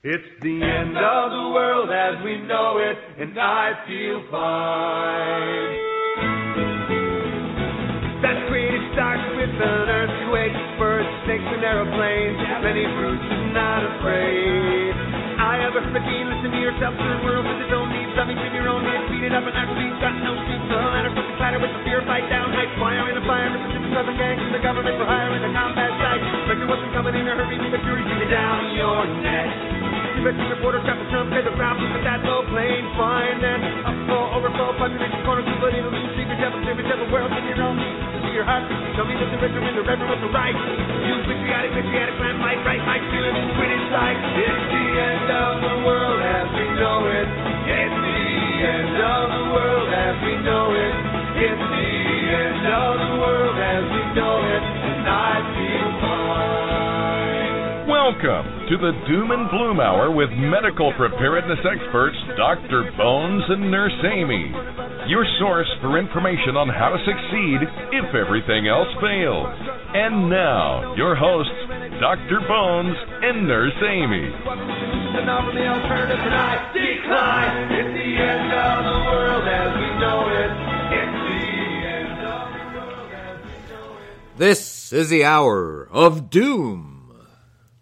It's the end of the world as we know it, and I feel fine. That creative starts with an earthquake, birds, snakes, and aeroplanes. Many fruits and not afraid. I have a fifteen, listen to yourself, turn world with its own needs. Something in your own head, beat it up and actually got no seats. The ladder from the clatter with the fear, fight down, high fire in the fire, Mississippi Southern gangs, the government for hire in the combat site. Reckon wasn't coming in a hurry, the fury beat it down your neck. You the reporter trap the Trump, pay the ground, but that low plane fine. Then upflow, overflow, population corner, two, it'll lose secret devil, secret devil world your own needs. To your heart, tell me that the are in the reverend with the right. You patriotic, patriotic, man, might right, might feel it, quit inside. It's the end of the world as we know it. It's the end of the world as we know it. It's the end of the world as we know it. Welcome to the Doom and Bloom Hour with medical preparedness experts Dr. Bones and Nurse Amy. Your source for information on how to succeed if everything else fails. And now, your hosts, Dr. Bones and Nurse Amy. The number the alternative and I decline. It's the end of the world as we know it. It's the end of the world as we know it. This is the hour of doom.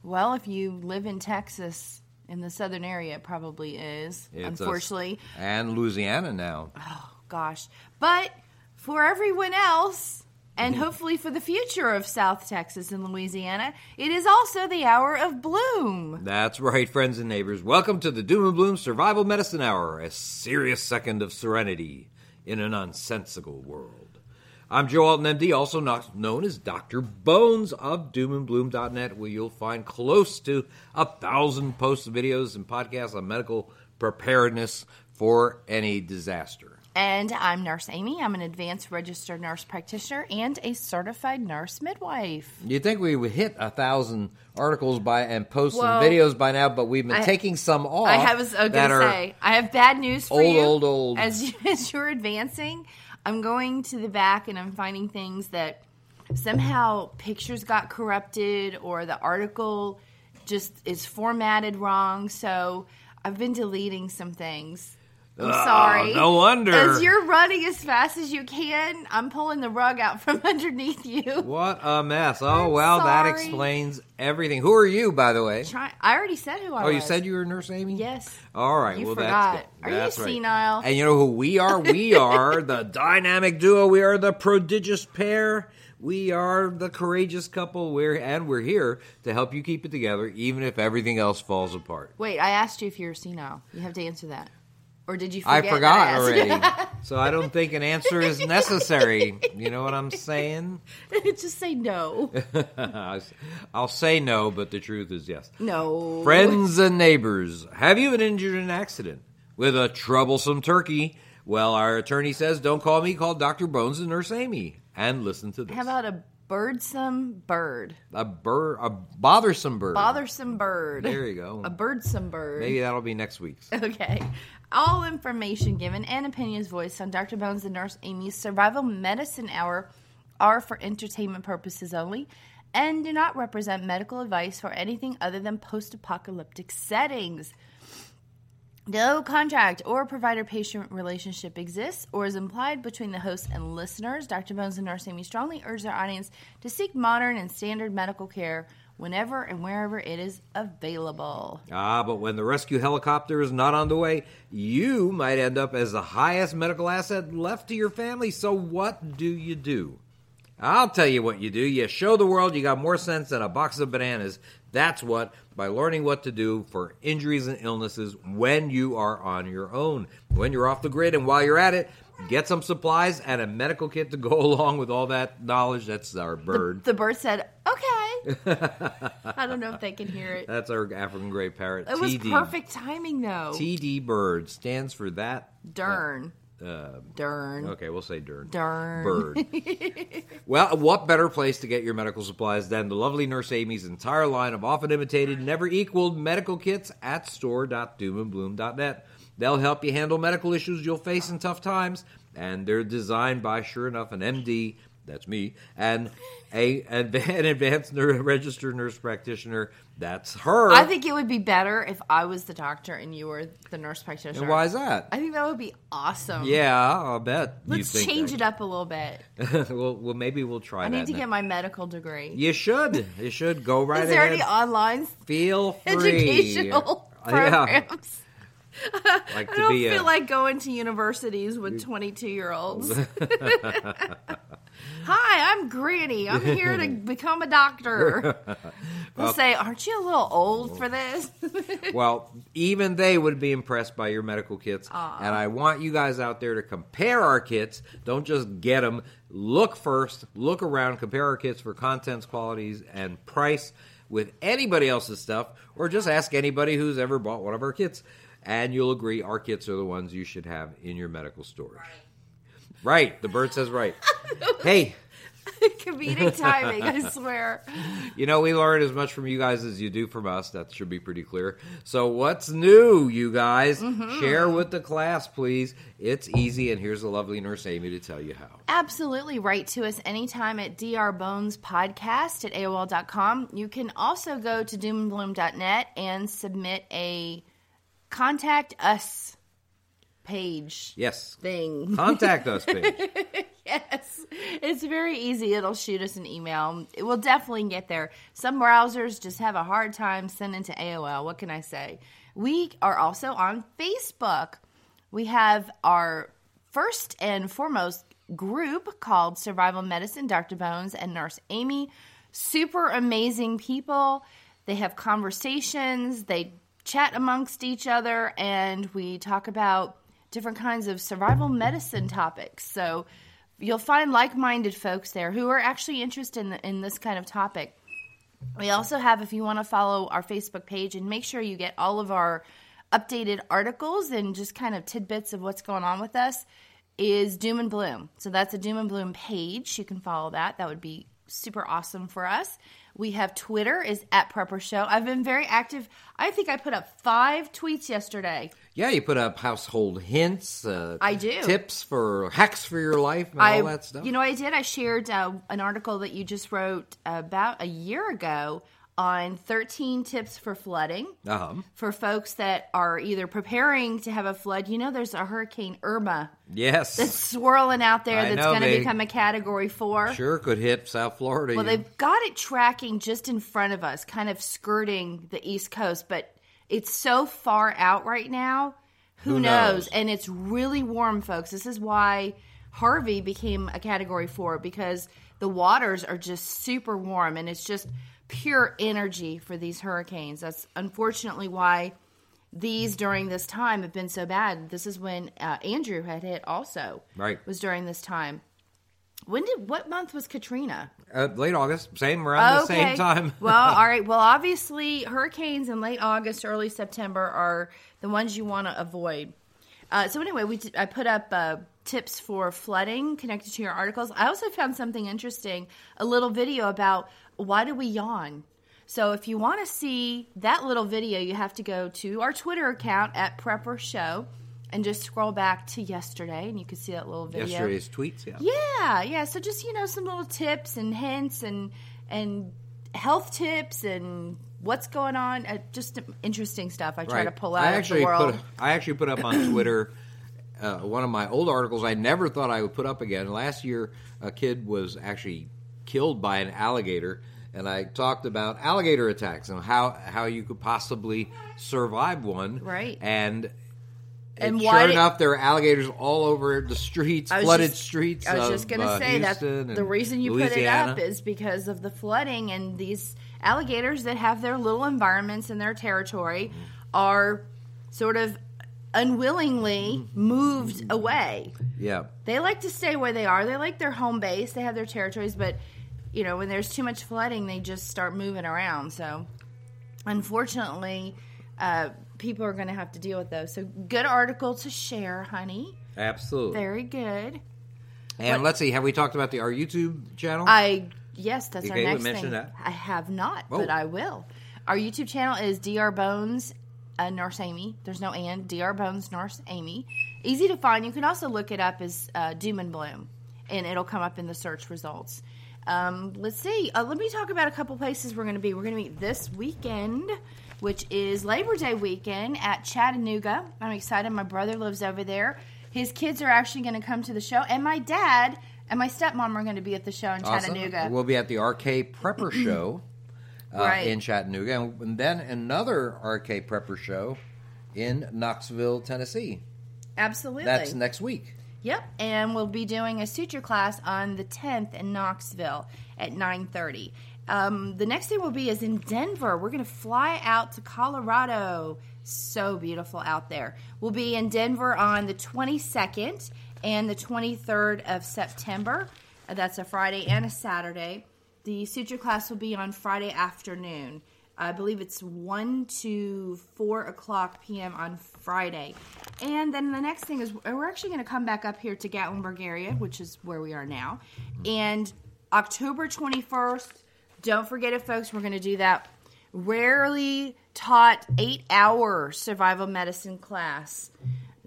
Well, if you live in Texas, in the southern area, it probably is, It's unfortunately. And Louisiana now. Oh, gosh. But for everyone else, and hopefully for the future of South Texas and Louisiana, it is also the hour of bloom. That's right, friends and neighbors. Welcome to the Doom and Bloom Survival Medicine Hour, a serious second of serenity in an unsensical world. I'm Joe Alton, MD, also not known as Dr. Bones of doomandbloom.net, where you'll find close to a thousand posts, videos, and podcasts on medical preparedness for any disaster. And I'm Nurse Amy. I'm an advanced registered nurse practitioner and a certified nurse midwife. You'd think we would hit a thousand articles by and posts Well, and videos by now, but we've been I- taking some off. I was going to say, I have bad news for old, you. old, old. As, you, as you're advancing, I'm going to the back and I'm finding things that somehow pictures got corrupted or the article just is formatted wrong. So I've been deleting some things. I'm Oh, sorry. no wonder. As you're running as fast as you can, I'm pulling the rug out from underneath you. What a mess! Oh I'm well, that explains everything. Who are you, by the way? Try, I already said who I am. Oh, was. you said you were Nurse Amy. Yes. All right. You well, forgot. that's good. Are you That's right. senile? And you know who we are? We are the dynamic duo. We are the prodigious pair. We are the courageous couple. We're and we're here to help you keep it together, even if everything else falls apart. Wait, I asked you if you're senile. You have to answer that. Or did you I forgot that I asked? already, so I don't think an answer is necessary. You know what I'm saying? Just say no. I'll say no, but the truth is yes. No. Friends and neighbors, have you been injured in an accident with a troublesome turkey? Well, our attorney says don't call me, call Dr. Bones and Nurse Amy. And listen to this. How about a birdsome bird? a bird, a bothersome bird. Bothersome bird. There you go. A birdsome bird. Maybe that'll be next week's. Okay. All information given and opinions voiced on Dr. Bones and Nurse Amy's Survival Medicine Hour are for entertainment purposes only and do not represent medical advice for anything other than post apocalyptic settings. No contract or provider patient relationship exists or is implied between the host and listeners. Dr. Bones and Nurse Amy strongly urge their audience to seek modern and standard medical care whenever and wherever it is available. Ah, but when the rescue helicopter is not on the way, you might end up as the highest medical asset left to your family. So, what do you do? I'll tell you what you do. You show the world you got more sense than a box of bananas. That's what, by learning what to do for injuries and illnesses when you are on your own, when you're off the grid. And while you're at it, get some supplies and a medical kit to go along with all that knowledge. That's our bird. The bird said, "Okay." I don't know if they can hear it. That's our African gray parrot. It was TD. perfect timing, though. TD bird stands for that. Dern. Uh, Um, Dern. okay, we'll say Dern. Dern. Bird. well, what better place to get your medical supplies than the lovely Nurse Amy's entire line of often imitated, never equaled medical kits at store.doomandbloom.net. They'll help you handle medical issues you'll face in tough times, and they're designed by, sure enough, an MD That's me. And a an advanced nurse, registered nurse practitioner. That's her. I think it would be better if I was the doctor and you were the nurse practitioner. And why is that? I think that would be awesome. Yeah, I'll bet. you Let's change that. it up a little bit. well, well, maybe we'll try I need to next- get my medical degree. You should. You should go right Is there ahead. any online Feel free. educational Uh, yeah. Like I don't feel a, like going to universities with 22 year olds. Hi, I'm Granny. I'm here to become a doctor. They'll say, Aren't you a little old for this? well, even they would be impressed by your medical kits. And I want you guys out there to compare our kits. Don't just get them. Look first, look around, compare our kits for contents, qualities, and price with anybody else's stuff, or just ask anybody who's ever bought one of our kits. And you'll agree our kits are the ones you should have in your medical storage. Right. The bird says right. hey, Comedic timing, I swear. you know, we learn as much from you guys as you do from us. That should be pretty clear. So, what's new, you guys? Mm-hmm. Share with the class, please. It's easy, and here's the lovely nurse Amy to tell you how. Absolutely. Write to us anytime at drbonespodcast at AOL.com. You can also go to doomandbloom.net and submit a contact us page Yes. thing. Contact us, page. yes. It's very easy. It'll shoot us an email. It will definitely get there. Some browsers just have a hard time sending to AOL. What can I say? We are also on Facebook. We have our first and foremost group called Survival Medicine, Dr. Bones and Nurse Amy. Super amazing people. They have conversations, they chat amongst each other, and we talk about different kinds of survival medicine topics. So you'll find like-minded folks there who are actually interested in, in this kind of topic. We also have, if you want to follow our Facebook page and make sure you get all of our updated articles and just kind of tidbits of what's going on with us, is Doom and Bloom. So that's a Doom and Bloom page. You can follow that. That would be super awesome for us. We have Twitter is at Prepper Show. I've been very active. I think I put up five tweets yesterday. Yeah, you put up household hints. Uh, I do. Tips for hacks for your life and I, all that stuff. You know, I did. I shared uh, an article that you just wrote about a year ago on 13 tips for flooding uh-huh. for folks that are either preparing to have a flood. You know, there's a Hurricane Irma Yes. that's swirling out there I that's going to become a Category Four. Sure could hit South Florida. Well, they've got it tracking just in front of us, kind of skirting the East Coast, but it's so far out right now. Who, Who knows? knows? And it's really warm, folks. This is why Harvey became a category four because the waters are just super warm and it's just pure energy for these hurricanes. That's unfortunately why these during this time have been so bad. This is when uh, Andrew had hit also. Right. Was during this time. When did what month was Katrina? uh, late August, same around the same time. well, all right. Well, obviously, hurricanes in late August, early September are the ones you want to avoid. Uh, so anyway, we t- I put up uh, tips for flooding connected to your articles. I also found something interesting, a little video about why do we yawn. So if you want to see that little video, you have to go to our Twitter account at Prepper Show and just scroll back to yesterday, and you can see that little video. Yesterday's tweets, yeah. Yeah, yeah. So just you know some little tips and hints and and health tips and what's going on. Uh, just interesting stuff. I try to pull out I of actually the world. put I actually put up on Twitter uh, one of my old articles I never thought I would put up again. Last year, a kid was actually killed by an alligator, and I talked about alligator attacks and how how you could possibly survive one. Right. and. And sure did- enough, there are alligators all over the streets, flooded just- streets. I was of, just going to uh, say that the reason you Louisiana. put it up is because of the flooding and these alligators that have their little environments in their territory are sort of unwillingly moved away. yeah, They like to stay where they are. They like their home base. They have their territories, but you know, when there's too much flooding, they just start moving around. So, unfortunately, uh, people are going to have to deal with those. So, good article to share, honey. absolutely. Very good. And What- let's see, have we talked about the our YouTube channel? I yes, that's Okay, our next thing. that. I have not, Oh. but I will. Our YouTube channel is Dr. Bones uh, Nurse Amy. There's no and. Dr. Bones Nurse Amy. Easy to find. You can also look it up as uh, Doom and Bloom. and it'll come up in the search results. Um, let's see. Uh, let me talk about a couple places we're going to be. We're going to meet this weekend, which is Labor Day weekend at Chattanooga. I'm excited. My brother lives over there. His kids are actually going to come to the show, and my dad and my stepmom are going to be at the show in Awesome. Chattanooga. We'll be at the RK Prepper Show uh, Right. in Chattanooga, and, and then another RK Prepper Show in Knoxville, Tennessee. Absolutely. That's next week. Yep, and we'll be doing a suture class on the 10th in Knoxville at 9:30. Um, the next thing will be is in Denver. We're going to fly out to Colorado. So beautiful out there. We'll be in Denver on the 22nd and the 23rd of September. That's a Friday and a Saturday. The suture class will be on Friday afternoon. I believe it's 1 to 4 o'clock p.m. on Friday. And then the next thing is we're actually going to come back up here to Gatlinburg area, which is where we are now. And October 21st, don't forget it, folks, we're going to do that rarely taught eight hour survival medicine class.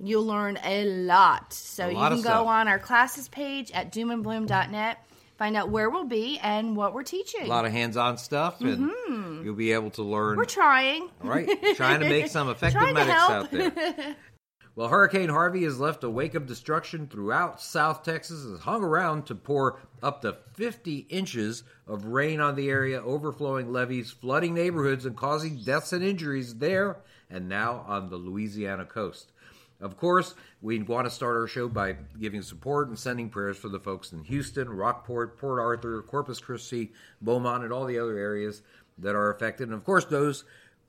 You'll learn a lot. So A you can go on our classes page at doomandbloom.net, find out where we'll be and what we're teaching. A lot of hands-on stuff, and mm-hmm. You'll be able to learn. Mm-hmm. we're trying. All right, trying to make some effective medics out there. Well, Hurricane Harvey has left a wake of destruction throughout South Texas and has hung around to pour up to 50 inches of rain on the area, overflowing levees, flooding neighborhoods, and causing deaths and injuries there and now on the Louisiana coast. Of course, we want to start our show by giving support and sending prayers for the folks in Houston, Rockport, Port Arthur, Corpus Christi, Beaumont, and all the other areas that are affected. And of course, those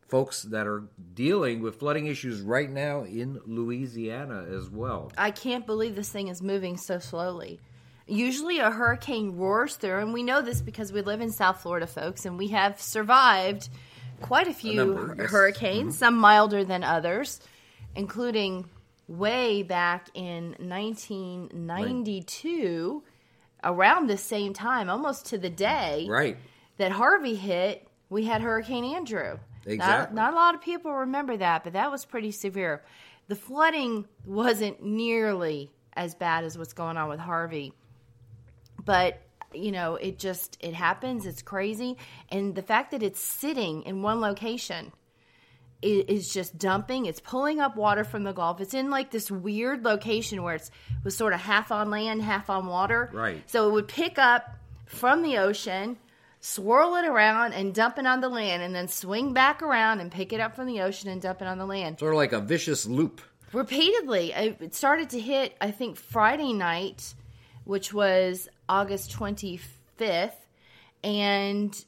folks that are dealing with flooding issues right now in Louisiana as well. I can't believe this thing is moving so slowly. Usually a hurricane roars through, and we know this because we live in South Florida, folks, and we have survived quite a few number, yes. hurricanes, some milder than others, including way back in 1992, around the same time, almost to the day Right. that Harvey hit, we had Hurricane Andrew. Exactly. Not, not a lot of people remember that, but that was pretty severe. The flooding wasn't nearly as bad as what's going on with Harvey. But, you know, it just it happens, it's crazy, and the fact that it's sitting in one location it is just dumping. It's pulling up water from the Gulf. It's in like this weird location where it's was sort of half on land, half on water. Right. So it would pick up from the ocean, swirl it around, and dump it on the land, and then swing back around and pick it up from the ocean and dump it on the land Sort of like a vicious loop. repeatedly. Uh, it started to hit, I think, Friday night, which was August 25th, and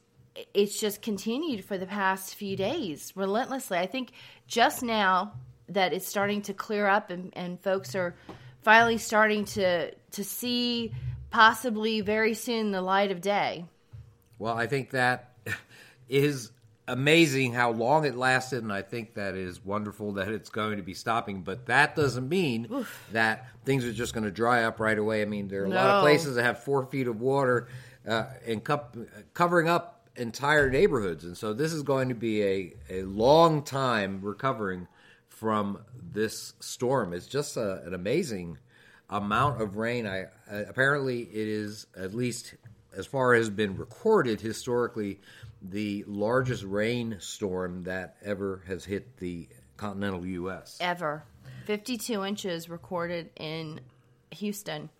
it's just continued for the past few days relentlessly. I think just now that it's starting to clear up and, and folks are finally starting to to see possibly very soon the light of day. Well, I think that is amazing how long it lasted, and I think that is wonderful that it's going to be stopping. But that doesn't mean that things are just going to dry up right away. I mean, there are a lot of places that have four feet of water uh, and cup, covering up entire neighborhoods, and so this is going to be a, a long time recovering from this storm. It's just a, an amazing amount of rain. I uh, apparently it is at least as far as been recorded historically the largest rainstorm that ever has hit the continental U.S. ever. 52 inches recorded in Houston.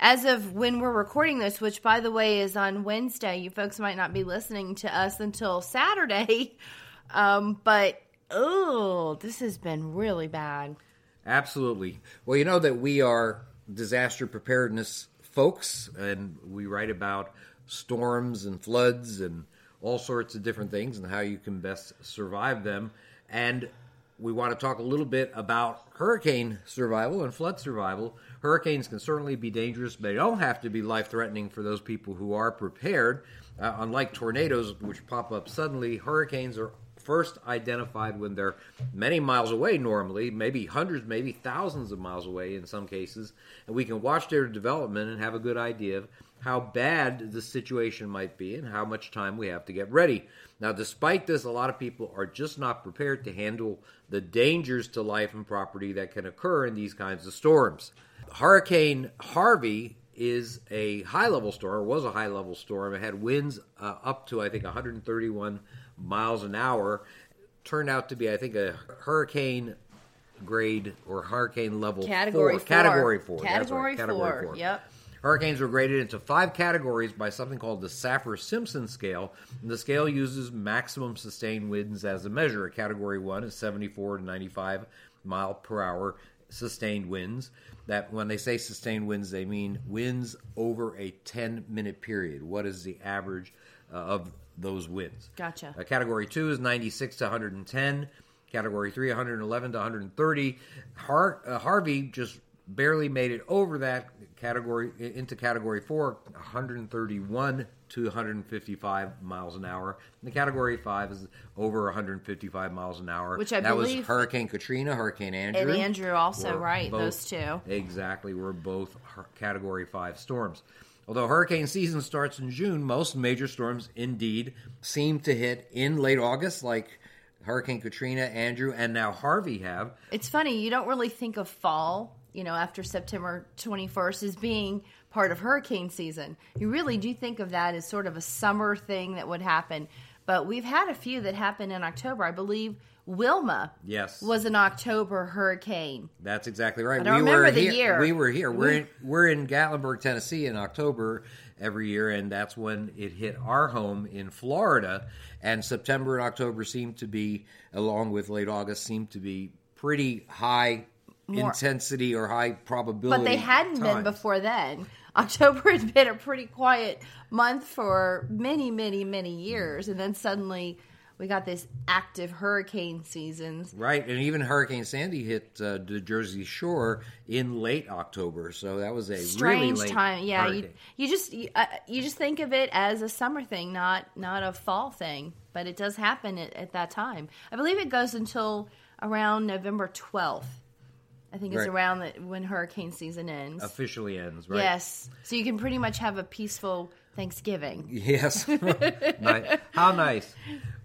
As of when we're recording this, which by the way is on Wednesday, you folks might not be listening to us until Saturday. Um, but oh, this has been really bad. Absolutely. Well, you know that we are disaster preparedness folks, and we write about storms and floods and all sorts of different things and how you can best survive them. And we want to talk a little bit about hurricane survival and flood survival. Hurricanes can certainly be dangerous, but they don't have to be life threatening for those people who are prepared. Uh, unlike tornadoes, which pop up suddenly, hurricanes are first identified when they're many miles away normally, maybe hundreds, maybe thousands of miles away in some cases, and we can watch their development and have a good idea of how bad the situation might be and how much time we have to get ready. Now, despite this, a lot of people are just not prepared to handle the dangers to life and property that can occur in these kinds of storms. Hurricane Harvey is a high level storm, or was a high level storm. It had winds uh, up to, I think, 131 miles an hour. Turned out to be, I think, a hurricane grade or hurricane level Category four. four. Category four. Category right, Category four, yep. Hurricanes were graded into five categories by something called the Saffir Simpson scale. And the scale uses maximum sustained winds as a measure. A category one is 74 to 95 mile per hour sustained winds. That when they say sustained winds, they mean winds over a 10 minute period. What is the average uh, of those wins. Gotcha. Uh, category two is 96 to 110. Category three, 111 to 130. Har- uh, Harvey just barely made it over that category into category four, 131 to 155 miles an hour. And the category five is over 155 miles an hour. Which I that was believe- Hurricane Katrina, Hurricane Andrew, And Andrew also, right, both- those two. Exactly, were both category five storms. Although hurricane season starts in June, most major storms indeed seem to hit in late August, like Hurricane Katrina, Andrew, and now Harvey have. It's funny, you don't really think of fall, you know, after September 21st as being part of hurricane season. You really do think of that as sort of a summer thing that would happen. But we've had a few that happened in October. I believe Wilma Yes. was an October hurricane. That's exactly right. I don't we remember were the here, year. We were here. We're We- in, we're in Gatlinburg, Tennessee, in October every year, and that's when it hit our home in Florida. And September and October seem to be, along with late August, seem to be pretty high More- intensity or high probability. But they hadn't been before then. October had been a pretty quiet month for many, many, many years. And then suddenly we got this active hurricane seasons. Right, and even Hurricane Sandy hit uh, the Jersey Shore in late October, so that was a really strange late time. Yeah, you, you just you, uh, you just think of it as a summer thing, not not a fall thing. But it does happen at, at that time. I believe it goes until around November twelfth. I think it's Right. around the, when hurricane season ends. officially ends. Right. Yes, so you can pretty much have a peaceful Thanksgiving. Yes. Ni- How nice.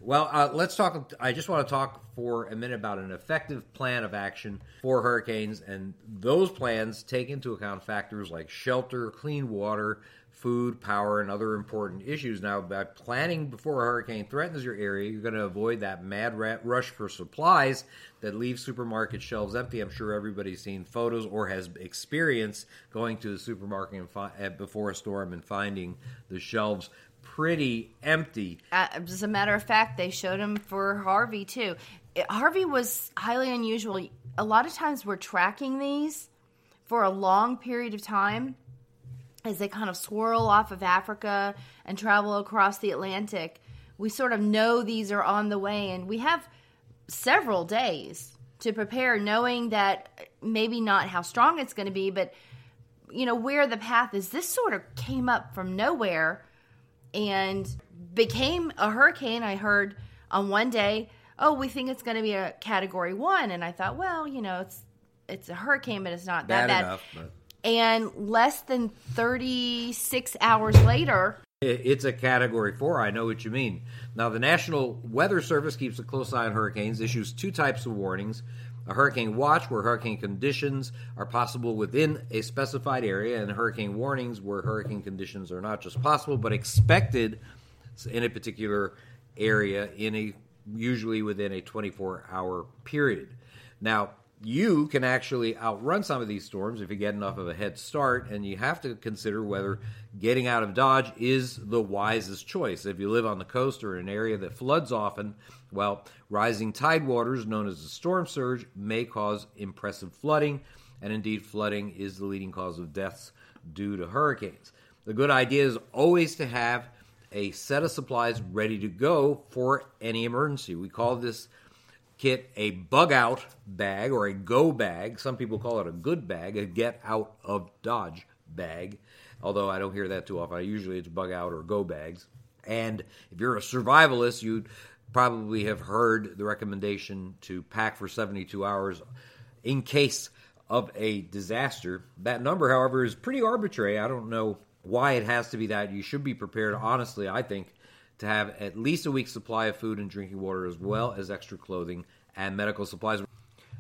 Well, uh, let's talk. I just want to talk for a minute about an effective plan of action for hurricanes, and those plans take into account factors like shelter, clean water, food, power, and other important issues. Now, by planning before a hurricane threatens your area, you're going to avoid that mad rush for supplies that leaves supermarket shelves empty. I'm sure everybody's seen photos or has experienced going to the supermarket fi- uh, before a storm and finding the shelves pretty empty. Uh, as a matter of fact, they showed him for Harvey too. It- Harvey was highly unusual. A lot of times we're tracking these for a long period of time as they kind of swirl off of Africa and travel across the Atlantic. We sort of know these are on the way, and we have several days to prepare, knowing that maybe not how strong it's going to be, but you know where the path is. This sort of came up from nowhere and became a hurricane. I heard on one day, "Oh, we think it's going to be a Category One," and I thought, well, you know, it's it's a hurricane, but it's not that Bad bad. enough, but And less than thirty six hours later, it's a category four. I know what you mean. Now, the National Weather Service keeps a close eye on hurricanes, issues two types of warnings a hurricane watch, where hurricane conditions are possible within a specified area, and hurricane warnings, where hurricane conditions are not just possible, but expected in a particular area in a usually within a 24 hour period. Now, you can actually outrun some of these storms if you get enough of a head start, and you have to consider whether getting out of Dodge is the wisest choice. If you live on the coast or in an area that floods often, well, rising tide waters, known as the storm surge, may cause impressive flooding, and indeed, flooding is the leading cause of deaths due to hurricanes. The good idea is always to have a set of supplies ready to go for any emergency. We call this kit a bug out bag or a go bag. Some people call it a good bag, a get out of Dodge bag. Although I don't hear that too often. Usually it's bug out or go bags. And if you're a survivalist, you'd probably have heard the recommendation to pack for 72 hours in case of a disaster. That number, however, is pretty arbitrary. I don't know why it has to be that. You should be prepared, honestly, I think, to have at least a week's supply of food and drinking water as well as extra clothing and medical supplies.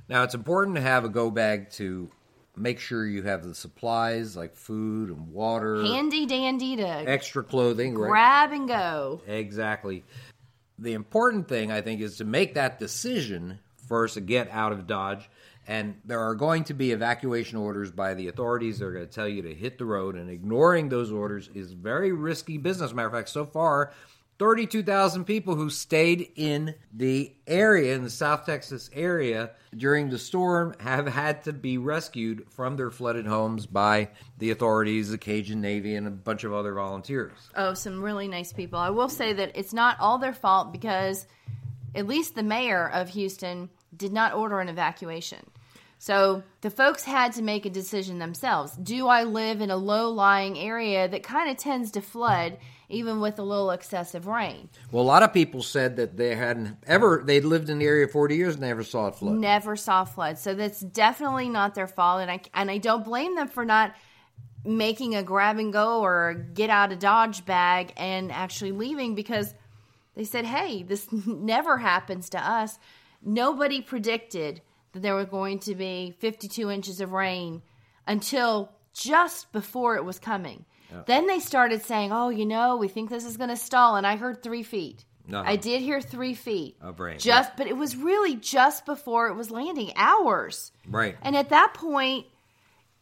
Now, it's important to have a go bag to make sure you have the supplies like food and water, Handy dandy to extra clothing, right? grab and go. Exactly. The important thing, I think, is to make that decision first to get out of Dodge. And there are going to be evacuation orders by the authorities. They're going to tell you to hit the road, and ignoring those orders is very risky business. Matter of fact, so far, 32,000 people who stayed in the area, in the South Texas area during the storm, have had to be rescued from their flooded homes by the authorities, the Cajun Navy, and a bunch of other volunteers. Oh, some really nice people. I will say that it's not all their fault because at least the mayor of Houston did not order an evacuation. So the folks had to make a decision themselves. Do I live in a low lying area that kind of tends to flood even with a little excessive rain? Well, a lot of people said that they hadn't ever, they'd lived in the area 40 years and never saw a flood. Never saw a flood. So that's definitely not their fault. And I, and I don't blame them for not making a grab and go or get out of Dodge bag and actually leaving because they said, hey, this never happens to us. Nobody predicted that there were going to be 52 inches of rain until just before it was coming. Then they started saying, oh, you know, we think this is going to stall. And I heard three feet. Uh-huh. I did hear three feet. Of rain, Just, but it was really just before it was landing, hours. Right. And at that point,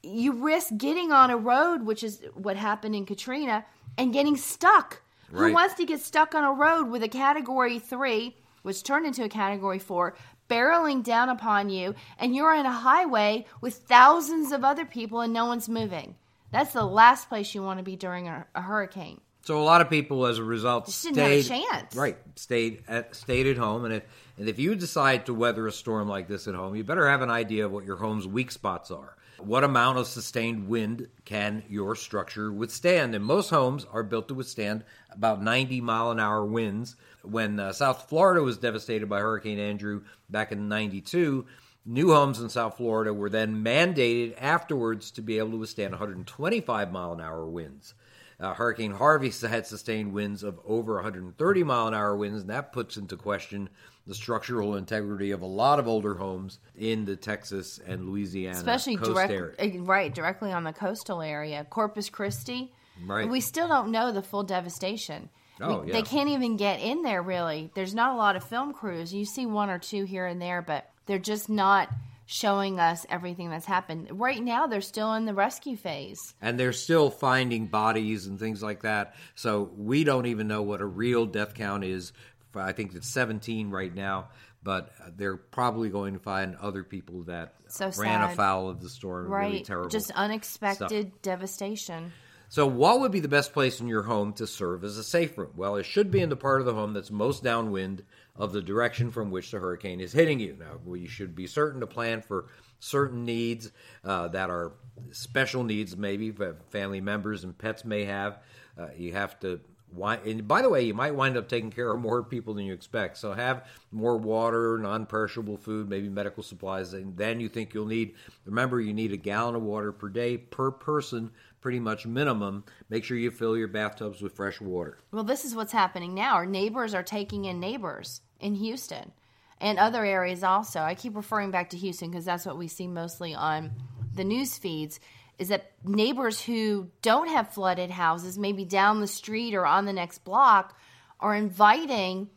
you risk getting on a road, which is what happened in Katrina, and getting stuck. Who wants to get stuck on a road with a category three, which turned into a category four, barreling down upon you, and you're on a highway with thousands of other people and no one's moving? That's the last place you want to be during a, a hurricane. So a lot of people, as a result, Just didn't have a chance. right, stayed at stayed at home, and if and if you decide to weather a storm like this at home, you better have an idea of what your home's weak spots are. What amount of sustained wind can your structure withstand? And most homes are built to withstand about 90 mile an hour winds. When uh, South Florida was devastated by Hurricane Andrew back in '92. New homes in South Florida were then mandated afterwards to be able to withstand 125 mile an hour winds. Uh, Hurricane Harvey had sustained winds of over 130 mile an hour winds, and that puts into question the structural integrity of a lot of older homes in the Texas and Louisiana especially area. eh, right directly on the coastal area corpus christi Right. we still don't know the full devastation Oh, We- yeah. they can't even get in there really there's not a lot of film crews you see one or two here and there but they're just not showing us everything that's happened right now they're still in the rescue phase and they're still finding bodies and things like that. So we don't even know what a real death count is. I think it's 17 right now, but they're probably going to find other people that So ran sad. afoul of the storm. right Really terrible. just unexpected devastation So, what would be the best place in your home to serve as a safe room? Well, it should be in the part of the home that's most downwind of the direction from which the hurricane is hitting you. Now, we should be certain to plan for certain needs uh, that are special needs, maybe family members and pets may have. Uh, you have to. And by the way, you might wind up taking care of more people than you expect. So have more water, non-perishable food, maybe medical supplies than you think you'll need. Remember, you need a gallon of water per day per person, pretty much minimum. Make sure you fill your bathtubs with fresh water. Well, this is what's happening now. Our neighbors are taking in neighbors in Houston and other areas also. I keep referring back to Houston because that's what we see mostly on the news feeds is that neighbors who don't have flooded houses, maybe down the street or on the next block, are inviting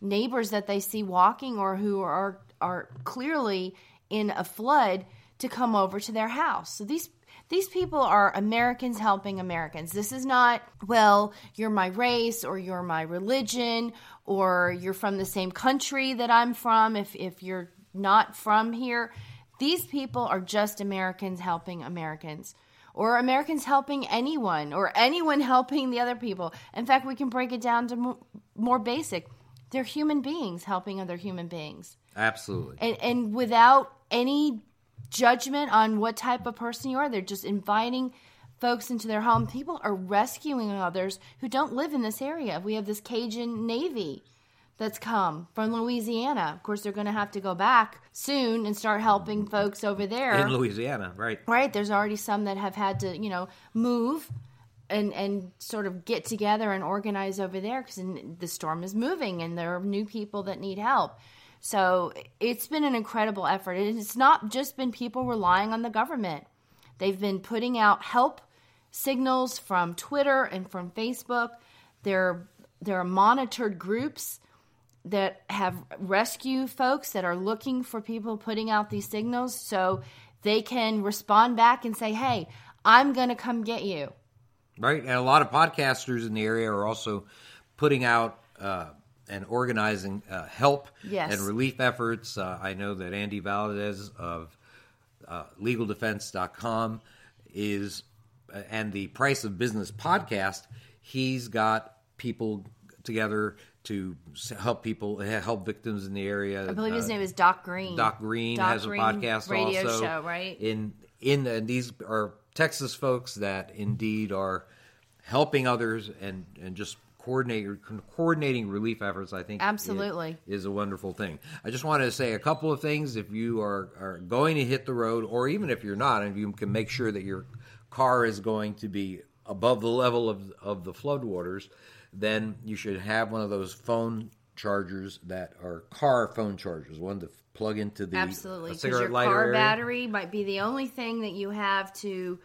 neighbors that they see walking or who are are clearly in a flood to come over to their house. So these these people are Americans helping Americans. This is not, well, you're my race or you're my religion or you're from the same country that I'm from if if you're not from here. These people are just Americans helping Americans. Or Americans helping anyone, or anyone helping the other people. In fact, we can break it down to mo- more basic. They're human beings helping other human beings Absolutely. and, and without any judgment on what type of person you are. They're just inviting folks into their home. People are rescuing others who don't live in this area. We have this Cajun Navy that's come from Louisiana. Of course, they're going to have to go back soon and start helping folks over there. In Louisiana, right? Right. There's already some that have had to, you know, move and and sort of get together and organize over there because the storm is moving and there are new people that need help. So it's been an incredible effort. And it's not just been people relying on the government. They've been putting out help signals from Twitter and from Facebook. There, there are monitored groups that have rescue folks that are looking for people putting out these signals so they can respond back and say, hey, I'm going to come get you. Right. And a lot of podcasters in the area are also putting out uh, and organizing uh, help Yes. and relief efforts. Uh, I know that Andy Valdez of uh, legaldefense.com is, uh, and the Price of Business podcast, he's got people together to help people, help victims in the area. I believe his Uh, name is Doc Green. Doc Green Doc has a Green podcast radio also show, right? In in and these are Texas folks that indeed are helping others and and just coordinating coordinating relief efforts. I think Absolutely. is, a wonderful thing. I just wanted to say a couple of things. If you are are going to hit the road, or even if you're not, and you can make sure that your car is going to be above the level of of the floodwaters, then you should have one of those phone chargers that are car phone chargers, one to plug into the Absolutely, because your car area. battery might be the only thing that you have to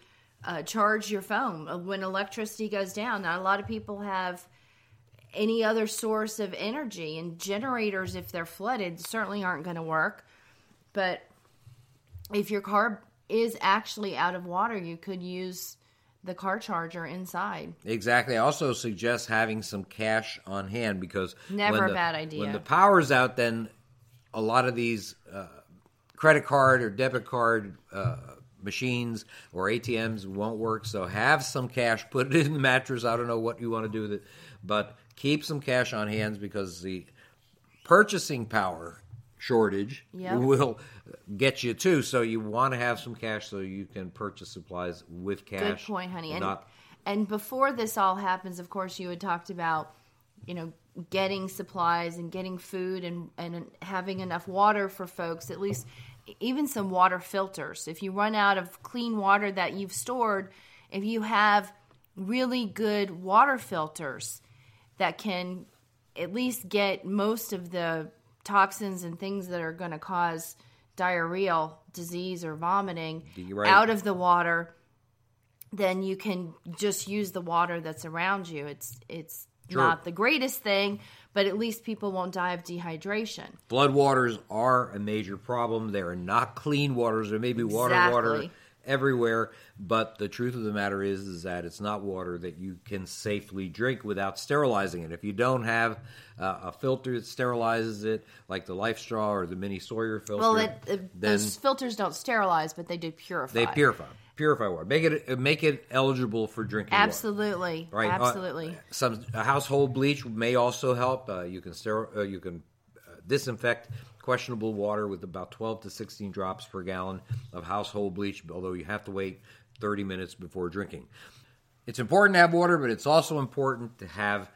uh, charge your phone Uh, when electricity goes down. Now, a lot of people have any other source of energy, and generators, if they're flooded, certainly aren't going to work. But if your car is actually out of water, you could use the car charger inside. Exactly. I also suggest having some cash on hand because Never when a bad idea. When the power's out, then a lot of these uh, credit card or debit card uh, machines or ATMs won't work. So have some cash, put it in the mattress. I don't know what you want to do with it, but keep some cash on hands because the purchasing power shortage Yep. will get you too. So you want to have some cash so you can purchase supplies with cash. Good point, honey. And not and before this all happens, of course, you had talked about, you know, getting supplies and getting food and and having enough water for folks. At least, even some water filters. If you run out of clean water that you've stored, if you have really good water filters that can at least get most of the toxins and things that are going to cause diarrheal disease or vomiting right. out of the water then you can just use the water that's around you it's it's Sure. not the greatest thing but at least people won't die of dehydration Floodwaters are a major problem. They are not clean waters. There may be water, water Exactly. Everywhere, but the truth of the matter is, is that it's not water that you can safely drink without sterilizing it. If you don't have uh, a filter that sterilizes it, like the Life Straw or the Mini Sawyer filter, well it, it, those filters don't sterilize but they do purify they purify purify water. Make it make it eligible for drinking. water. absolutely Uh, absolutely some a household bleach may also help. Uh, you can steril- uh, you can uh, disinfect questionable water with about 12 to 16 drops per gallon of household bleach, although you have to wait 30 minutes before drinking. It's important to have water, but it's also important to have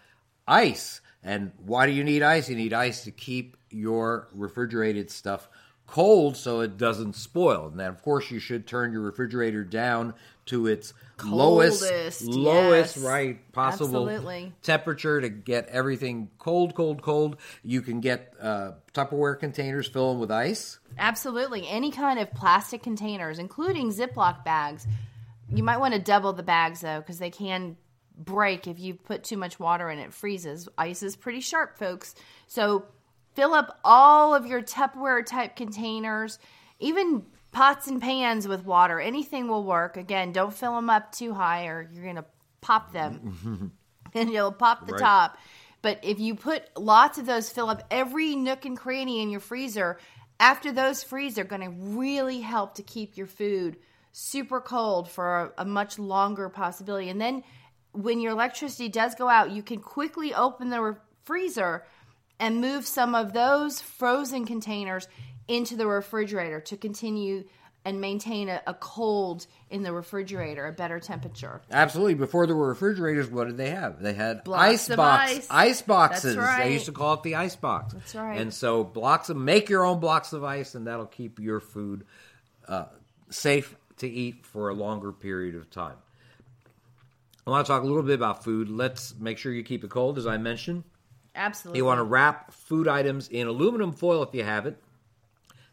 ice. And why do you need ice? You need ice to keep your refrigerated stuff cold so it doesn't spoil. And then, of course, you should turn your refrigerator down to its lowest, Coldest, lowest, yes. right, possible Absolutely. temperature to get everything cold, cold, cold. You can get uh, Tupperware containers, fill them with ice. Absolutely. Any kind of plastic containers, including Ziploc bags. You might want to double the bags, though, because they can break if you put too much water in. It freezes. Ice is pretty sharp, folks. So fill up all of your Tupperware type containers, even pots and pans with water. Anything will work. Again, don't fill them up too high or you're going to pop them and you'll pop the Right. top. But if you put lots of those, fill up every nook and cranny in your freezer, after those freeze they're going to really help to keep your food super cold for a, a much longer possibility. And then when your electricity does go out, you can quickly open the re- freezer and move some of those frozen containers into the refrigerator to continue and maintain a, a cold in the refrigerator, a better temperature. Absolutely. Before there were refrigerators, what did they have? They had Blocks ice box, ice. ice boxes. Right. They used to call it the ice box. That's right. And so blocks of make your own blocks of ice, and that'll keep your food uh, safe to eat for a longer period of time. I want to talk a little bit about food. Let's make sure you keep it cold, as I mentioned. Absolutely. You want to wrap food items in aluminum foil if you have it,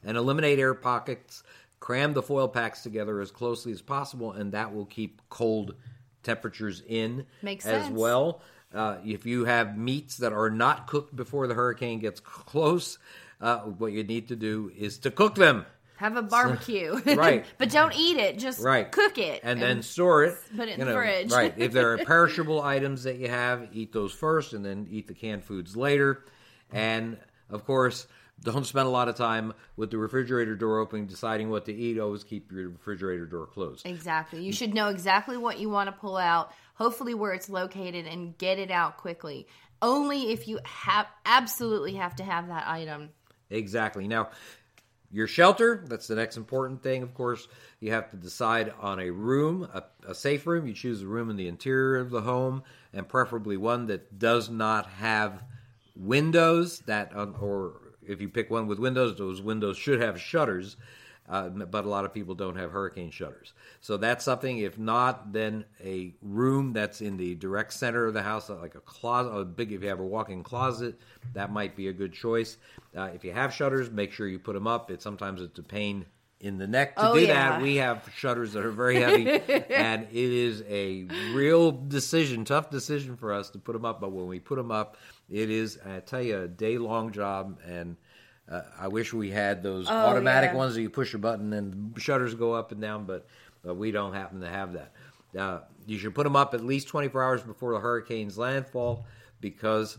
and eliminate air pockets Cram the foil packs together as closely as possible, and that will keep cold temperatures in Makes as sense. well. Uh, if you have meats that are not cooked before the hurricane gets close, uh, what you need to do is to cook them. Have a barbecue. Right. but don't eat it. Just Right. cook it. and, then store it. put it in the fridge. right. If there are perishable items that you have, eat those first, and then eat the canned foods later. And of course, don't spend a lot of time with the refrigerator door open deciding what to eat. Always keep your refrigerator door closed. Exactly. You should know exactly what you want to pull out, hopefully where it's located, and get it out quickly. Only if you have absolutely have to have that item. Exactly. Now, your shelter, that's the next important thing, of course. You have to decide on a room, a, a safe room. You choose a room in the interior of the home, and preferably one that does not have windows. That, or if you pick one with windows, those windows should have shutters. Uh, but a lot of people don't have hurricane shutters. So that's something. If not, then a room that's in the direct center of the house, like a closet, a big. If you have a walk-in closet, that might be a good choice. Uh, if you have shutters, make sure you put them up. It sometimes it's a pain in the neck to Oh, do yeah. that. We have shutters that are very heavy, and it is a real decision, tough decision for us to put them up. But when we put them up, it is, I tell you, a day-long job and. Uh, I wish we had those automatic Oh, yeah. ones that you push a button and the shutters go up and down, but, but we don't happen to have that. Uh, you should put them up at least 24 hours before the hurricane's landfall because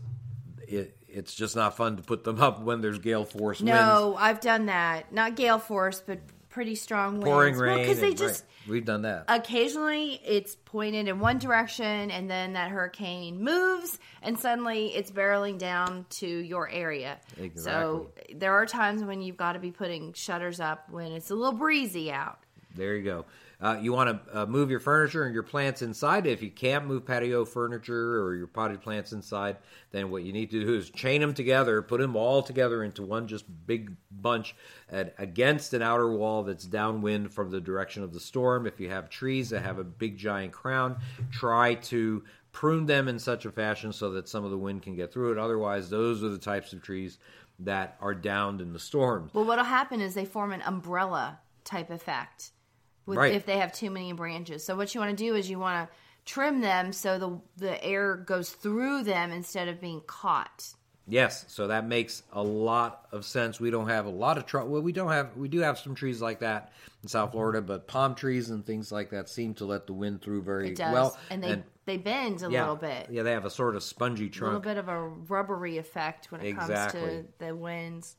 it, it's just not fun to put them up when there's gale force winds. No, I've done that. Not gale force, but pretty strong winds. pouring rain. because they just right, we've done that. occasionally it's pointed in one direction and then that hurricane moves and suddenly it's barreling down to your area. So there are times when you've got to be putting shutters up when it's a little breezy out. There you go. Uh, you want to uh, move your furniture and your plants inside. If you can't move patio furniture or your potted plants inside, then what you need to do is chain them together, put them all together into one just big bunch at, against an outer wall that's downwind from the direction of the storm. If you have trees that have a big giant crown, try to prune them in such a fashion so that some of the wind can get through it. Otherwise, those are the types of trees that are downed in the storm. Well, what'll happen is they form an umbrella type effect with, Right. if they have too many branches. So what you want to do is you want to trim them so the the air goes through them instead of being caught. Yes, so that makes a lot of sense. We don't have a lot of trouble. Well, we don't have. We do have some trees like that in South Florida, but palm trees and things like that seem to let the wind through very It does, well. and they they bend a yeah, little bit. Yeah, they have a sort of spongy trunk. A little bit of a rubbery effect when it comes to the winds.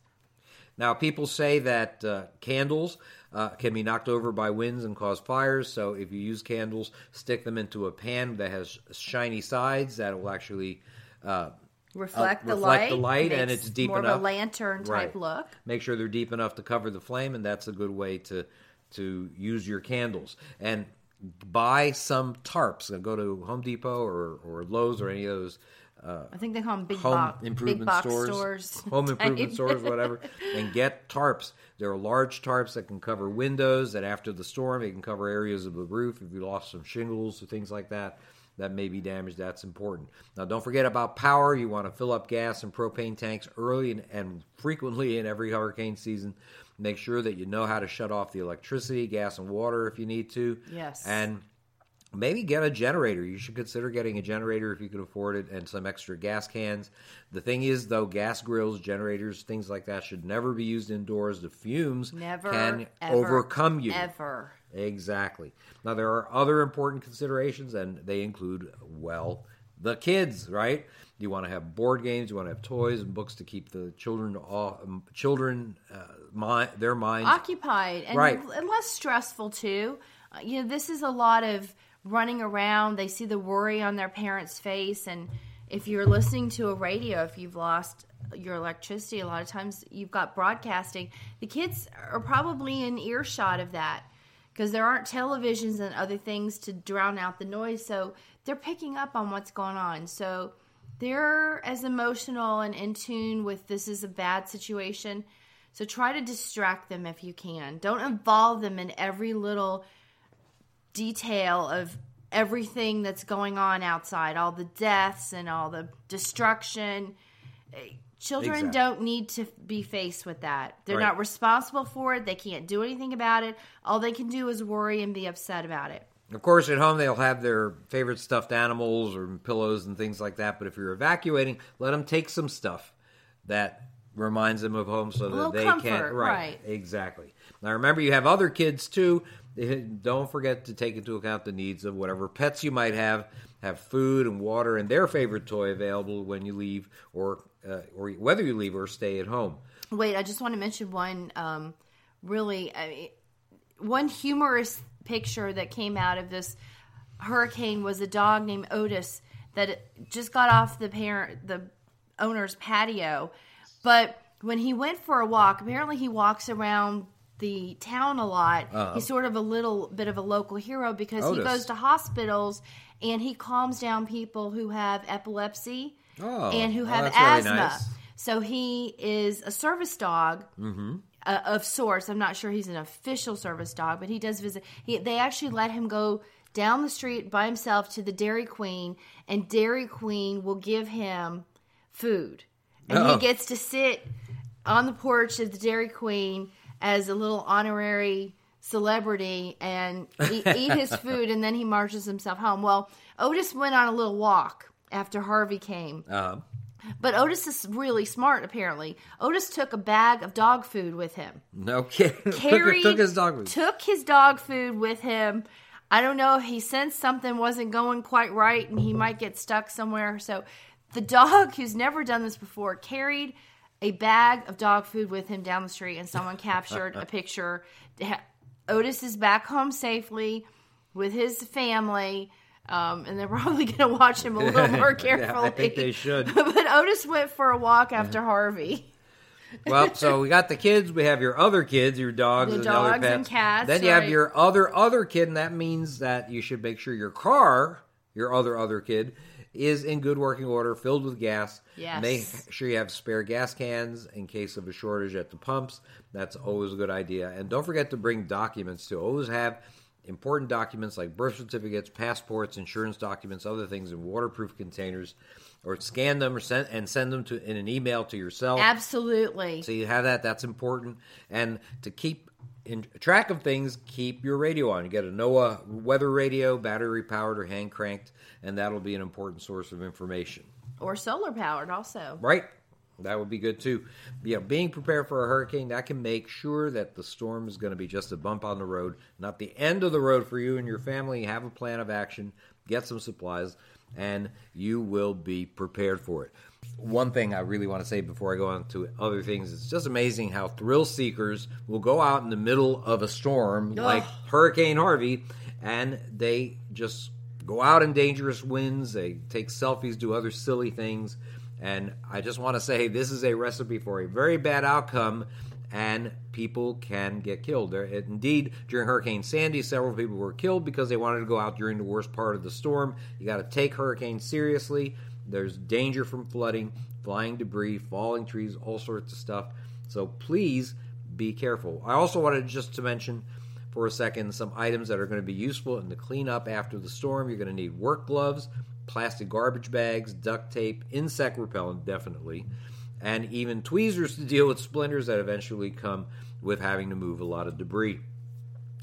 Now, people say that uh, candles uh, can be knocked over by winds and cause fires. So, if you use candles, stick them into a pan that has shiny sides that will actually uh, Reflect the reflect light. the light, and it's deep more enough. of a lantern type Right. look. Make sure they're deep enough to cover the flame, and that's a good way to to use your candles. And buy some tarps. Go to Home Depot or, or Lowe's or any of those I think they call them big, home box, improvement big box stores, stores. home improvement stores, whatever, and get tarps. There are large tarps that can cover windows. That after the storm, it can cover areas of the roof. If you lost some shingles or things like that, that may be damaged. That's important. Now, don't forget about power. You want to fill up gas and propane tanks early and, and frequently in every hurricane season. Make sure that you know how to shut off the electricity, gas, and water if you need to. Yes. And maybe get a generator. You should consider getting a generator if you can afford it and some extra gas cans. The thing is, though, gas grills, generators, things like that should never be used indoors. The fumes Never can ever, overcome you. Ever. Exactly. Now, there are other important considerations, and they include, well, the kids, right? You want to have board games, you want to have toys and books to keep the children off, children, uh, mind, their minds occupied and, Right. less stressful too. Uh, you know, this is a lot of running around. They see the worry on their parents' face, and if you're listening to a radio, if you've lost your electricity, a lot of times you've got broadcasting. The kids are probably in earshot of that because there aren't televisions and other things to drown out the noise. So they're picking up on what's going on. So they're as emotional and in tune with this is a bad situation. So try to distract them if you can. Don't involve them in every little detail of everything that's going on outside, all the deaths and all the destruction. Eh, Children Exactly. don't need to be faced with that. They're Right. not responsible for it. They can't do anything about it. All they can do is worry and be upset about it. Of course, at home they'll have their favorite stuffed animals or pillows and things like that. But if you're evacuating, let them take some stuff that reminds them of home, so that they comfort, can. right. exactly. Now remember, you have other kids too. Don't forget to take into account the needs of whatever pets you might have. Have food and water and their favorite toy available when you leave, or uh, or whether you leave or stay at home. Wait, I just want to mention one um, really I mean, one humorous picture that came out of this hurricane was a dog named Otis that just got off the parent the owner's patio, but when he went for a walk, apparently he walks around the town a lot. He's sort of a little bit of a local hero because he goes to hospitals and he calms down people who have epilepsy Oh, and who oh, have really asthma. nice. So he is a service dog Mm-hmm. uh, of sorts. I'm not sure he's an official service dog, but he does visit. He, they actually let him go down the street by himself to the Dairy Queen, and Dairy Queen will give him food, and Oh. he gets to sit on the porch of the Dairy Queen as a little honorary celebrity and eat, eat his food, and then he marches himself home. Well, Otis went on a little walk after Harvey came. Uh, But Otis is really smart, apparently. Otis took a bag of dog food with him. no kidding. Carried, took his dog. with- took his dog food with him. I don't know if he sensed something wasn't going quite right and he might get stuck somewhere. So the dog, who's never done this before, carried a bag of dog food with him down the street and someone captured a picture. Otis is back home safely with his family. Um, and they're probably going to watch him a little more carefully. Yeah, I think they should. but Otis went for a walk after Harvey. Well, so we got the kids. We have your other kids, your dogs, The and other dogs and cats, Then you have your other other kid, and that means that you should make sure your car, your other other kid, is in good working order, filled with gas. Yes. Make sure you have spare gas cans in case of a shortage at the pumps. That's always a good idea. And don't forget to bring documents too. Always have important documents like birth certificates, passports, insurance documents, other things in waterproof containers, or scan them or send and send them to in an email to yourself. Absolutely. So you have that. That's important. And to keep in track of things, keep your radio on. You get a NOAA weather radio, battery powered or hand cranked, and that'll be an important source of information. Or solar powered, also. Right? That would be good too. Yeah, being prepared for a hurricane that can make sure that the storm is going to be just a bump on the road, not the end of the road for you and your family. Have a plan of action, get some supplies, and you will be prepared for it. One thing I really want to say before I go on to other things, it's just amazing how thrill seekers will go out in the middle of a storm like Hurricane Harvey and they just go out in dangerous winds, they take selfies, do other silly things. And I just want to say this is a recipe for a very bad outcome, and people can get killed. There, indeed, during Hurricane Sandy, several people were killed because they wanted to go out during the worst part of the storm. You got to take hurricanes seriously. There's danger from flooding, flying debris, falling trees, all sorts of stuff. So please be careful. I also wanted just to mention for a second some items that are going to be useful in the cleanup after the storm. You're going to need work gloves, plastic garbage bags, duct tape, insect repellent, definitely, and even tweezers to deal with splinters that eventually come with having to move a lot of debris.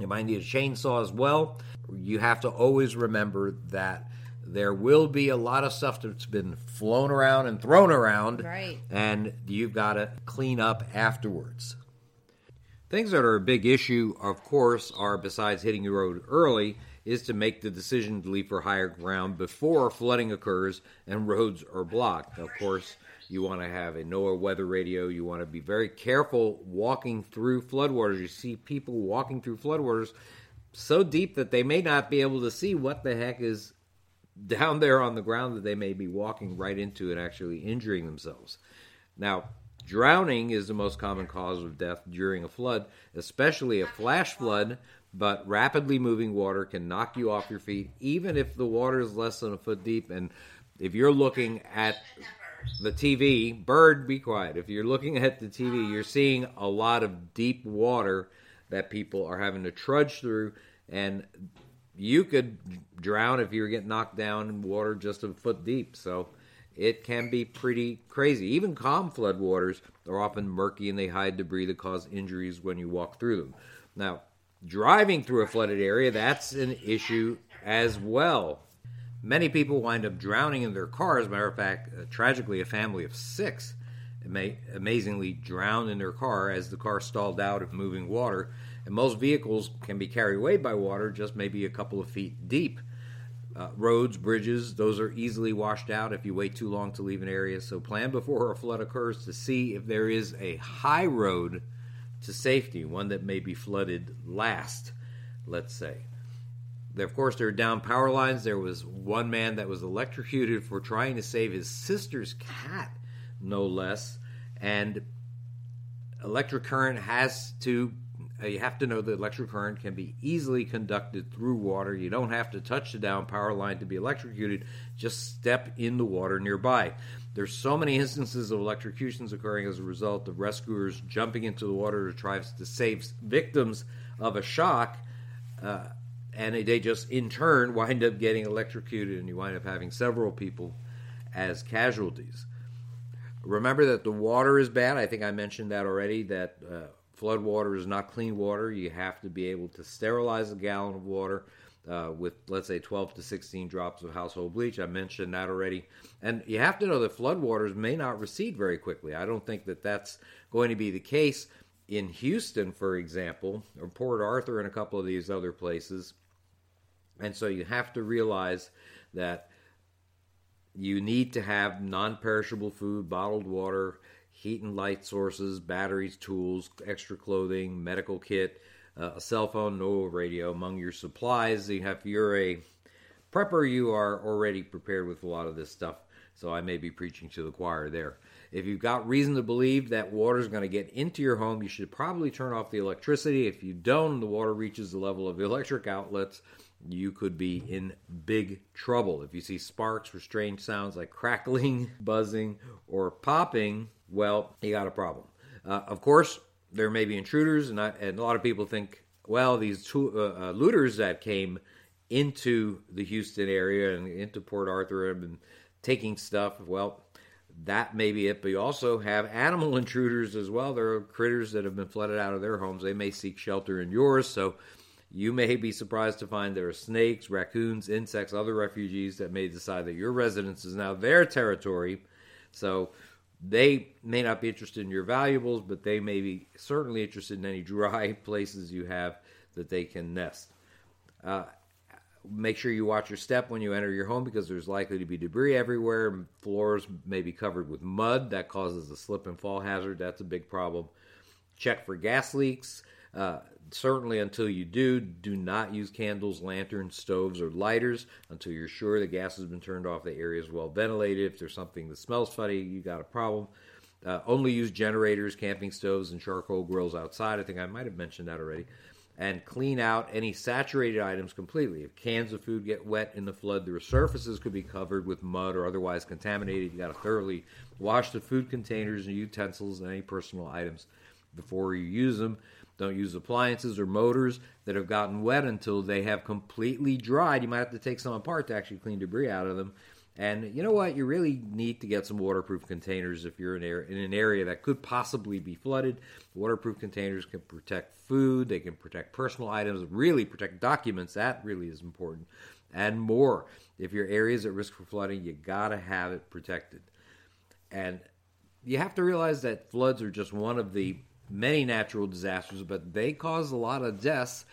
You might need a chainsaw as well. You have to always remember that there will be a lot of stuff that's been flown around and thrown around, Right. and you've got to clean up afterwards. Things that are a big issue, of course, are besides hitting the road early, is to make the decision to leave for higher ground before flooding occurs and roads are blocked. Of course, you want to have a NOAA weather radio. You want to be very careful walking through floodwaters. You see people walking through floodwaters so deep that they may not be able to see what the heck is down there on the ground that they may be walking right into and actually injuring themselves. Now, drowning is the most common cause of death during a flood, especially a flash flood, but rapidly moving water can knock you off your feet, even if the water is less than a foot deep. And if you're looking at the TV, bird, be quiet. If you're looking at the TV, you're seeing a lot of deep water that people are having to trudge through, and you could drown if you were getting knocked down in water just a foot deep. So it can be pretty crazy. Even calm floodwaters are often murky and they hide debris that cause injuries when you walk through them. Now, driving through a flooded area, that's an issue as well. Many people wind up drowning in their cars. Matter of fact, uh, tragically, a family of six may amazingly drowned in their car as the car stalled out of moving water. And most vehicles can be carried away by water just maybe a couple of feet deep. Uh, roads, bridges, those are easily washed out if you wait too long to leave an area. So plan before a flood occurs to see if there is a high road to safety, one that may be flooded last, let's say. There, of course, there are down power lines. There was one man that was electrocuted for trying to save his sister's cat, no less. And electric current has to you have to know that electric current can be easily conducted through water. You don't have to touch the down power line to be electrocuted. Just step in the water nearby. There's so many instances of electrocutions occurring as a result of rescuers jumping into the water to try to save victims of a shock, uh, and they just in turn wind up getting electrocuted, and you wind up having several people as casualties. Remember that the water is bad. I think I mentioned that already. That uh, flood water is not clean water. You have to be able to sterilize a gallon of water uh, with, let's say, 12 to 16 drops of household bleach. I mentioned that already. And you have to know that flood waters may not recede very quickly. I don't think that that's going to be the case in Houston, for example, or Port Arthur and a couple of these other places. And so you have to realize that you need to have non perishable food, bottled water, heat and light sources, batteries, tools, extra clothing, medical kit, uh, a cell phone, no radio among your supplies. If you're a prepper, you are already prepared with a lot of this stuff. So I may be preaching to the choir there. If you've got reason to believe that water is going to get into your home, you should probably turn off the electricity. If you don't, the water reaches the level of electric outlets, you could be in big trouble. If you see sparks or strange sounds like crackling, buzzing, or popping, well, you got a problem. Uh, of course, there may be intruders, and, I, and, a lot of people think, well, these two, uh, uh, looters that came into the Houston area and into Port Arthur and taking stuff, well, that may be it. But you also have animal intruders as well. There are critters that have been flooded out of their homes. They may seek shelter in yours. So you may be surprised to find there are snakes, raccoons, insects, other refugees that may decide that your residence is now their territory. So they may not be interested in your valuables, but they may be certainly interested in any dry places you have that they can nest. Uh, make sure you watch your step when you enter your home because there's likely to be debris everywhere. Floors may be covered with mud that causes a slip and fall hazard. That's a big problem. Check for gas leaks. Uh, certainly until you do, do not use candles, lanterns, stoves, or lighters until you're sure the gas has been turned off, the area is well ventilated. If there's something that smells funny, you got a problem. Uh, only use generators, camping stoves, and charcoal grills outside. I think I might have mentioned that already. And clean out any saturated items completely. If cans of food get wet in the flood, their surfaces could be covered with mud or otherwise contaminated. You got to thoroughly wash the food containers and utensils and any personal items before you use them. Don't use appliances or motors that have gotten wet until they have completely dried. You might have to take some apart to actually clean debris out of them. And you know what? You really need to get some waterproof containers if you're in, an area that could possibly be flooded. Waterproof containers can protect food, they can protect personal items, really protect documents. That really is important. And more. If your area is at risk for flooding, you got to have it protected. And you have to realize that floods are just one of the many natural disasters, but they cause a lot of deaths,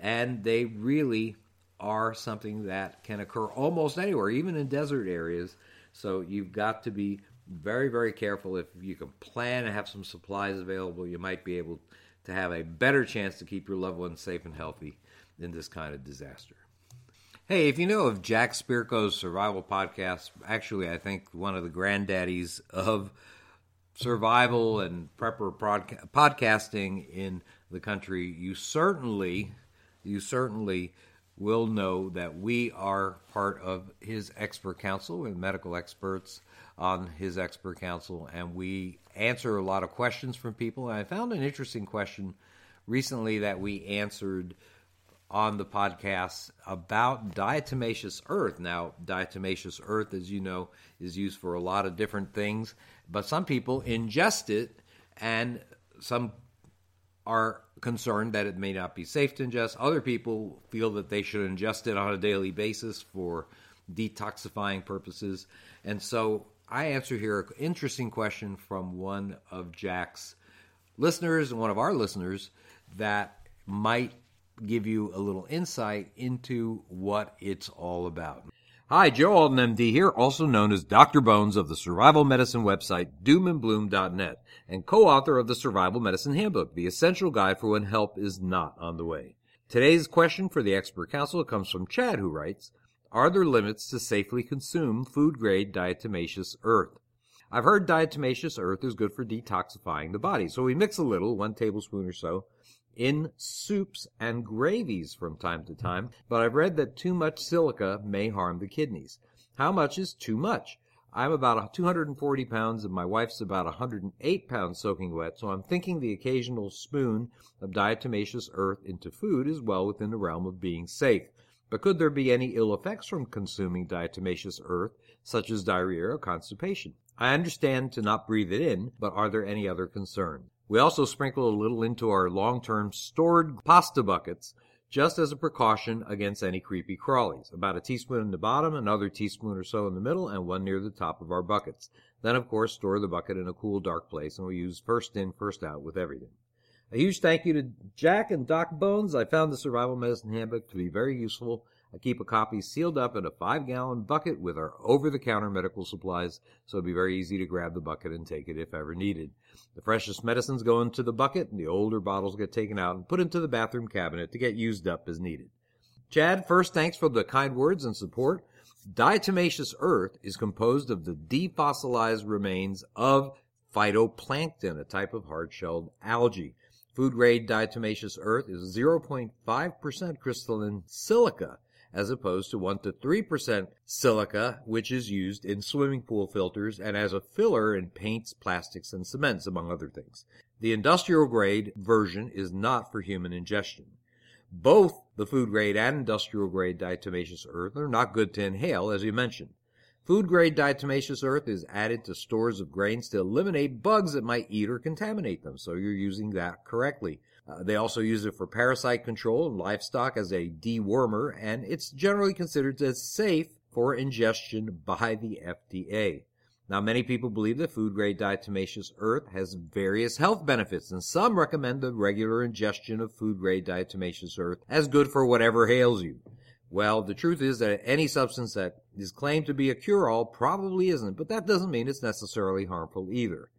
and they really are something that can occur almost anywhere, even in desert areas. So you've got to be very, very careful. If you can plan and have some supplies available, you might be able to have a better chance to keep your loved ones safe and healthy in this kind of disaster. Hey, if you know of Jack Spirko's survival podcast, actually, I think one of the granddaddies of survival and prepper podca- podcasting in the country, you certainly, you certainly will know that we are part of his expert council with medical experts on his expert council, and we answer a lot of questions from people. And I found an interesting question recently that we answered on the podcast about diatomaceous earth. Now, diatomaceous earth, as you know, is used for a lot of different things, but some people ingest it, and some are concerned that it may not be safe to ingest. Other people feel that they should ingest it on a daily basis for detoxifying purposes. And so I answer here an interesting question from one of Jack's listeners and one of our listeners that might give you a little insight into what it's all about. Hi, Joe Alton, MD here, also known as Dr. Bones of the survival medicine website doomandbloom.net and co-author of the Survival Medicine Handbook, the essential guide for when help is not on the way. Today's question for the expert council comes from Chad, who writes, Are there limits to safely consume food-grade diatomaceous earth? I've heard diatomaceous earth is good for detoxifying the body, so we mix a little, one tablespoon or so, in soups and gravies from time to time, but I've read that too much silica may harm the kidneys. How much is too much? I'm about 240 pounds and my wife's about 108 pounds soaking wet, so I'm thinking the occasional spoon of diatomaceous earth into food is well within the realm of being safe. But could there be any ill effects from consuming diatomaceous earth, such as diarrhea or constipation? I understand to not breathe it in, but are there any other concerns? We also sprinkle a little into our long-term stored pasta buckets just as a precaution against any creepy crawlies. About a teaspoon in the bottom, another teaspoon or so in the middle, and one near the top of our buckets. Then, of course, store the bucket in a cool, dark place, and we use first in, first out with everything. A huge thank you to Jack and Doc Bones. I found the Survival Medicine Handbook to be very useful I keep a copy sealed up in a five gallon bucket with our over the counter medical supplies, so it'd be very easy to grab the bucket and take it if ever needed. The freshest medicines go into the bucket, and the older bottles get taken out and put into the bathroom cabinet to get used up as needed. Chad, first thanks for the kind words and support. Diatomaceous earth is composed of the defossilized remains of phytoplankton, a type of hard-shelled algae. Food grade diatomaceous earth is 0.5% crystalline silica, as opposed to 1 to 3% silica, which is used in swimming pool filters and as a filler in paints, plastics, and cements, among other things. The industrial grade version is not for human ingestion. Both the food grade and industrial grade diatomaceous earth are not good to inhale, as you mentioned. Food grade diatomaceous earth is added to stores of grains to eliminate bugs that might eat or contaminate them, so you're using that correctly. Uh, they also use it for parasite control in livestock as a dewormer, and it's generally considered as safe for ingestion by the FDA. Now, many people believe that food grade diatomaceous earth has various health benefits, and some recommend the regular ingestion of food grade diatomaceous earth as good for whatever ails you. Well, the truth is that any substance that is claimed to be a cure all probably isn't, but that doesn't mean it's necessarily harmful either.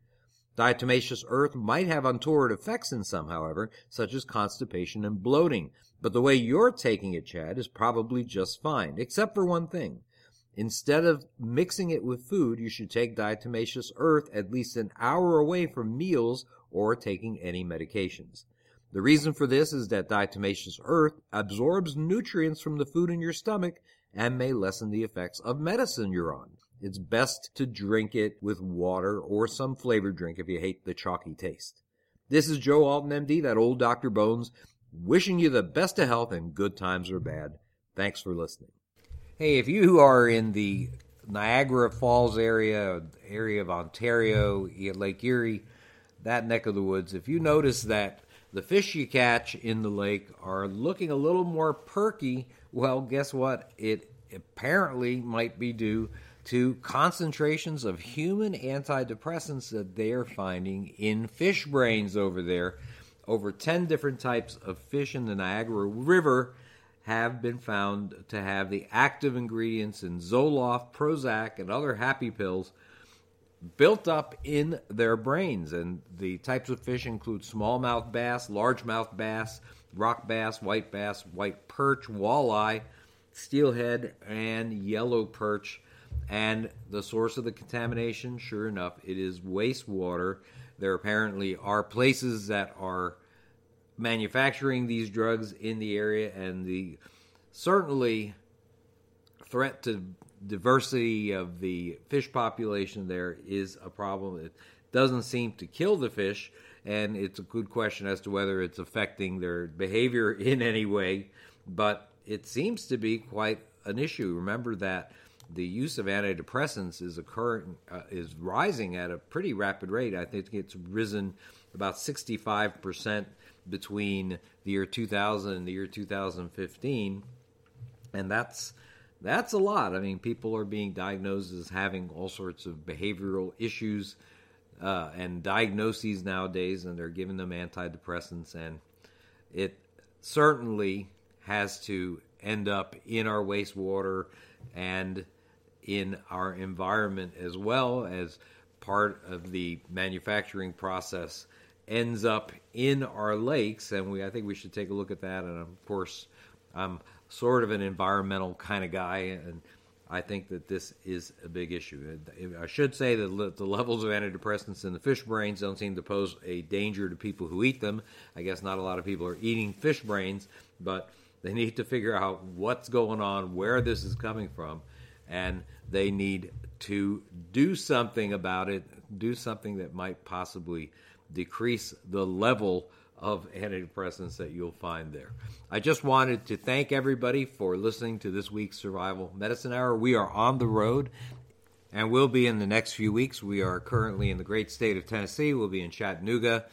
Diatomaceous earth might have untoward effects in some, however, such as constipation and bloating. But the way you're taking it, Chad, is probably just fine, except for one thing. Instead of mixing it with food, you should take diatomaceous earth at least an hour away from meals or taking any medications. The reason for this is that diatomaceous earth absorbs nutrients from the food in your stomach and may lessen the effects of medicine you're on. It's best to drink it with water or some flavored drink if you hate the chalky taste. This is Joe Alton, MD, that old Dr. Bones, wishing you the best of health and good times or bad. Thanks for listening. Hey, if you are in the Niagara Falls area, area of Ontario, Lake Erie, that neck of the woods, if you notice that the fish you catch in the lake are looking a little more perky, well, guess what? It apparently might be due to concentrations of human antidepressants that they are finding in fish brains over there. Over 10 different types of fish in the Niagara River have been found to have the active ingredients in Zoloft, Prozac, and other happy pills built up in their brains. And the types of fish include smallmouth bass, largemouth bass, rock bass, white bass, white perch, walleye, steelhead, and yellow perch. And the source of the contamination, sure enough, it is wastewater. There apparently are places that are manufacturing these drugs in the area, and the certainly threat to diversity of the fish population there is a problem. It doesn't seem to kill the fish, and it's a good question as to whether it's affecting their behavior in any way but it seems to be quite an issue. Remember that the use of antidepressants is occurring uh, is rising at a pretty rapid rate. I think it's risen about 65 percent between the year 2000 and the year 2015, and that's that's a lot. I mean, people are being diagnosed as having all sorts of behavioral issues uh, and diagnoses nowadays, and they're giving them antidepressants, and it certainly has to end up in our wastewater and in our environment as well as part of the manufacturing process ends up in our lakes and we I think we should take a look at that and of course I'm sort of an environmental kind of guy and I think that this is a big issue. I should say that the levels of antidepressants in the fish brains don't seem to pose a danger to people who eat them. I guess not a lot of people are eating fish brains, but they need to figure out what's going on, where this is coming from, and they need to do something about it, do something that might possibly decrease the level of antidepressants that you'll find there. I just wanted to thank everybody for listening to this week's Survival Medicine Hour. We are on the road and we'll be in the next few weeks. We are currently in the great state of Tennessee. We'll be in Chattanooga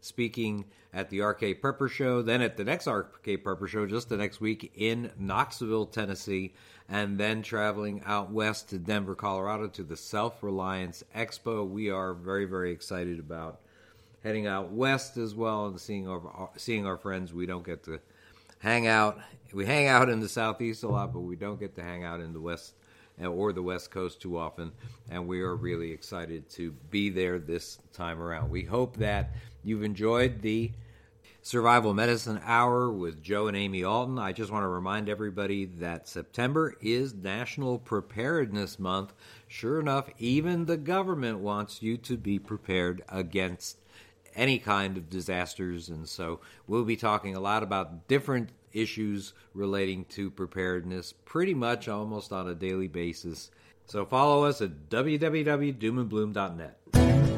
speaking at the RK Prepper Show, then at the next RK Prepper Show just the next week in Knoxville, Tennessee, and then traveling out west to Denver, Colorado to the Self Reliance Expo. We are very, very excited about heading out west as well and seeing our seeing our friends. We don't get to hang out. We hang out in the southeast a lot, but we don't get to hang out in the west or the West Coast too often, and we are really excited to be there this time around. We hope that you've enjoyed the Survival Medicine Hour with Joe and Amy Alton. I just want to remind everybody that September is National Preparedness Month. Sure enough, even the government wants you to be prepared against any kind of disasters, and so we'll be talking a lot about different issues relating to preparedness pretty much almost on a daily basis. So follow us at www.doomandbloom.net.